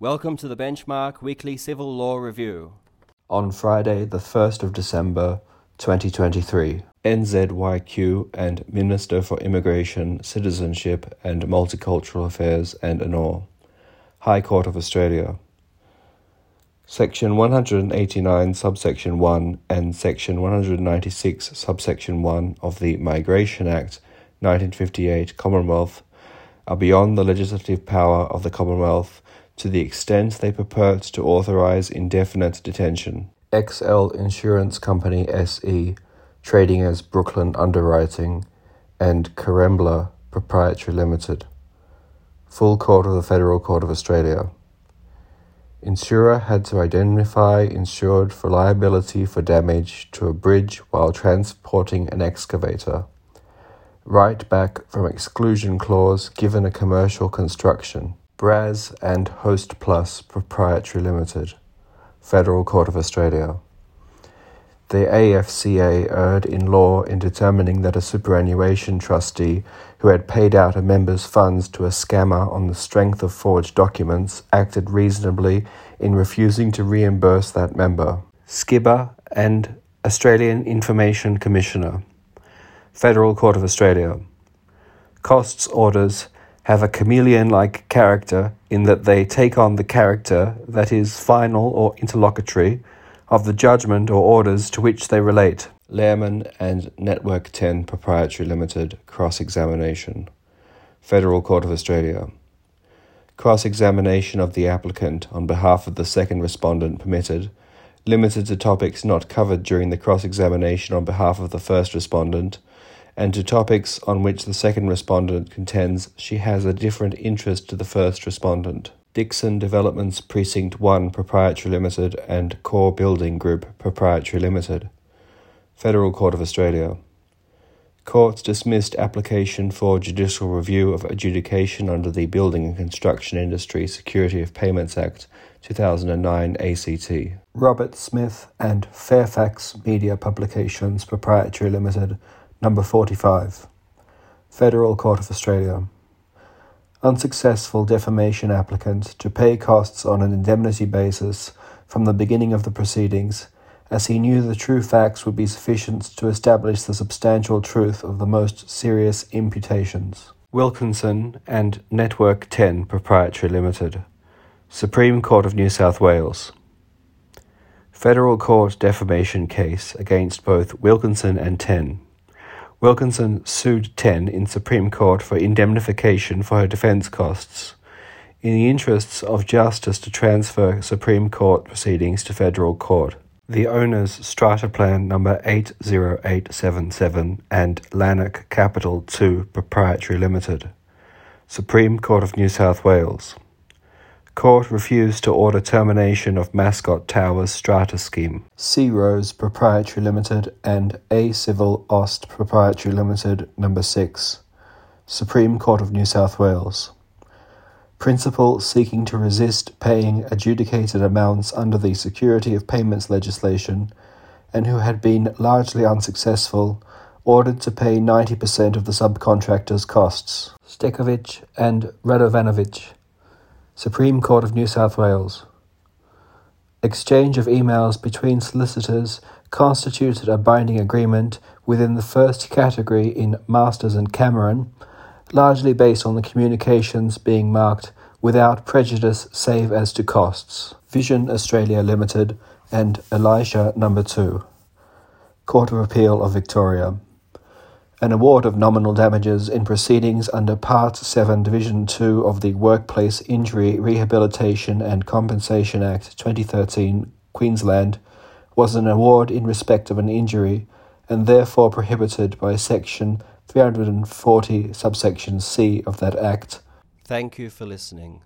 Welcome to the Benchmark Weekly Civil Law Review. On Friday, the 1st of December 2023, NZYQ and Minister for Immigration, Citizenship and Multicultural Affairs and ANOR, High Court of Australia. Section 189, subsection 1 and Section 196, subsection 1 of the Migration Act 1958 Commonwealth are beyond the legislative power of the Commonwealth to the extent they purport to authorise indefinite detention. XL Insurance Company SE, trading as Brooklyn Underwriting, and Karimbla Proprietary Limited. Full Court of the Federal Court of Australia. Insurer had to identify insured for liability for damage to a bridge while transporting an excavator. Write back from exclusion clause given a commercial construction. Braz and Hostplus Proprietary Limited. Federal Court of Australia. The AFCA erred in law in determining that a superannuation trustee who had paid out a member's funds to a scammer on the strength of forged documents acted reasonably in refusing to reimburse that member. Skibber and Australian Information Commissioner. Federal Court of Australia. Costs orders have a chameleon like character in that they take on the character that is final or interlocutory of the judgment or orders to which they relate. Lehrman and Network 10 Proprietary Limited Cross Examination. Federal Court of Australia. Cross examination of the applicant on behalf of the second respondent permitted, limited to topics not covered during the cross examination on behalf of the first respondent, and to topics on which the second respondent contends she has a different interest to the first respondent. Dixon Developments Precinct 1 Proprietary Limited and Core Building Group Proprietary Limited. Federal Court of Australia. Courts dismissed application for judicial review of adjudication under the Building and Construction Industry Security of Payments Act 2009 ACT. Robert Smith and Fairfax Media Publications Proprietary Limited, number 45. Federal Court of Australia unsuccessful defamation applicant to pay costs on an indemnity basis from the beginning of the proceedings, as he knew the true facts would be sufficient to establish the substantial truth of the most serious imputations. Wilkinson and Network 10 Proprietary Limited, Supreme Court of New South Wales. Federal Court defamation case against both Wilkinson and 10 Wilkinson sued Ten in Supreme Court for indemnification for her defense costs. In the interests of justice to transfer Supreme Court proceedings to federal court, the owners Strata Plan number 80877 and Lanark Capital 2 Proprietary Limited. Supreme Court of New South Wales. Court refused to order termination of Mascot Towers strata scheme. Sea Rose Proprietary Limited and A Civil Ost Proprietary Limited, number 6. Supreme Court of New South Wales. Principal seeking to resist paying adjudicated amounts under the security of payments legislation and who had been largely unsuccessful ordered to pay 90% of the subcontractor's costs. Stekovic and Radovanovich Supreme Court of New South Wales. Exchange of emails between solicitors constituted a binding agreement within the first category in Masters and Cameron, largely based on the communications being marked without prejudice save as to costs. Vision Australia Limited and Elisha Number 2. Court of Appeal of Victoria an award of nominal damages in proceedings under Part 7, Division 2 of the Workplace Injury Rehabilitation and Compensation Act 2013, Queensland, was an award in respect of an injury and therefore prohibited by Section 340, subsection C of that Act. Thank you for listening.